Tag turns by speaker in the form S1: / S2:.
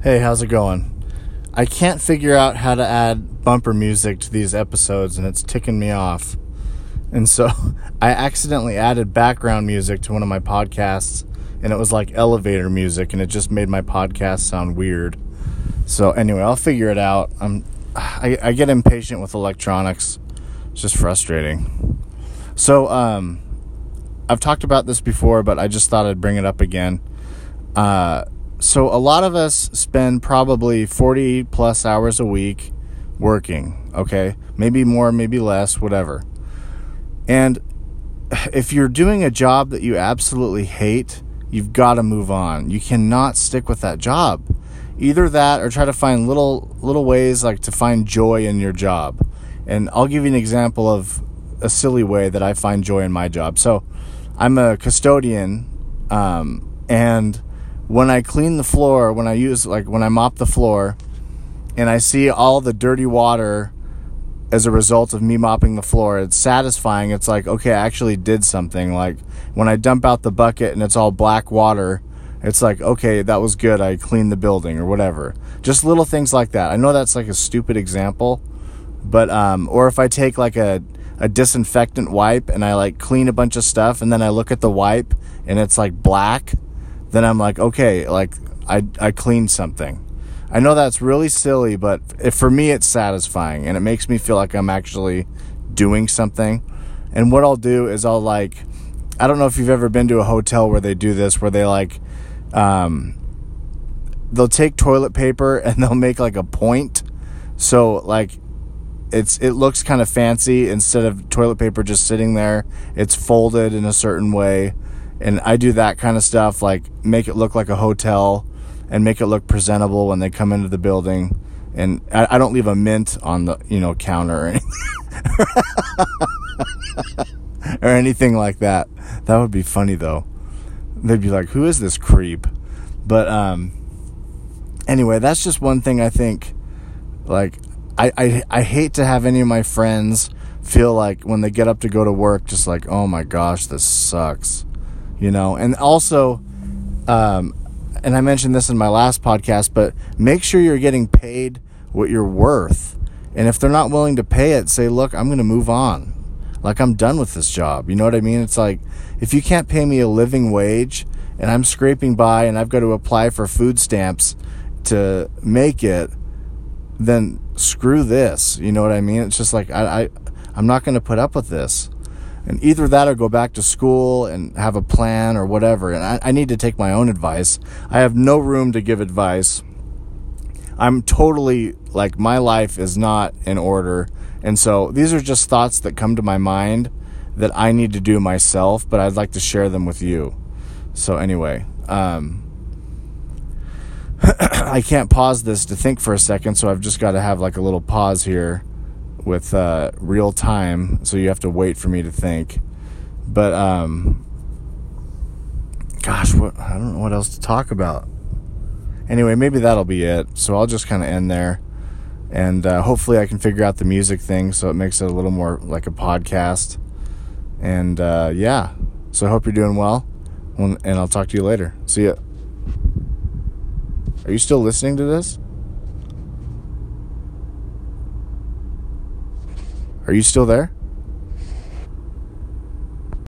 S1: Hey, how's it going? I can't figure out how to add bumper music to these episodes and it's ticking me off. And so I accidentally added background music to one of my podcasts and it was like elevator music and it just made my podcast sound weird. So anyway, I'll figure it out. I'm I, I get impatient with electronics. It's just frustrating. So um I've talked about this before, but I just thought I'd bring it up again. Uh so a lot of us spend probably 40 plus hours a week working, okay? Maybe more, maybe less, whatever. And if you're doing a job that you absolutely hate, you've got to move on. You cannot stick with that job. Either that or try to find little little ways like to find joy in your job. And I'll give you an example of a silly way that I find joy in my job. So, I'm a custodian um, and when I clean the floor, when I use like when I mop the floor and I see all the dirty water as a result of me mopping the floor, it's satisfying. It's like, okay, I actually did something. Like when I dump out the bucket and it's all black water, it's like, okay, that was good. I cleaned the building or whatever. Just little things like that. I know that's like a stupid example, but um or if I take like a a disinfectant wipe and I like clean a bunch of stuff and then I look at the wipe and it's like black then I'm like, okay, like I I cleaned something. I know that's really silly, but for me it's satisfying and it makes me feel like I'm actually doing something. And what I'll do is I'll like I don't know if you've ever been to a hotel where they do this where they like um they'll take toilet paper and they'll make like a point. So like it's it looks kind of fancy instead of toilet paper just sitting there. It's folded in a certain way and I do that kind of stuff, like make it look like a hotel and make it look presentable when they come into the building. And I, I don't leave a mint on the you know counter or anything, or anything like that. That would be funny though. They'd be like, "Who is this creep?" But um, anyway, that's just one thing I think. Like, I, I I hate to have any of my friends feel like when they get up to go to work, just like, "Oh my gosh, this sucks." You know? And also um, and i mentioned this in my last podcast but make sure you're getting paid what you're worth. And if they're not willing to pay it say look i'm going to move on. Like i'm done with this job. You know what i mean? It's like if you can't pay me a living wage and i'm scraping by and i've got to apply for food stamps to make it then screw this. You know what i mean? It's just like i, I i'm not going to put up with this and either that or go back to school and have a plan or whatever. And I, I, need to take my own advice. I have no room to give advice. I'm totally like my life is not in order. And so these are just thoughts that come to my mind that I need to do myself, but I'd like to share them with you. So, anyway, um, I can't pause this to think for a second, so I've just got to have like a little pause here with uh, real time, so you have to wait for me to think. But um, gosh, what I don't know what else to talk about. Anyway, maybe that'll be it. So I'll just kind of end there, and uh, hopefully I can figure out the music thing so it makes it a little more like a podcast. And uh, yeah, so I hope you're doing well, and I'll talk to you later. See ya. Are you still listening to this? Are you still there?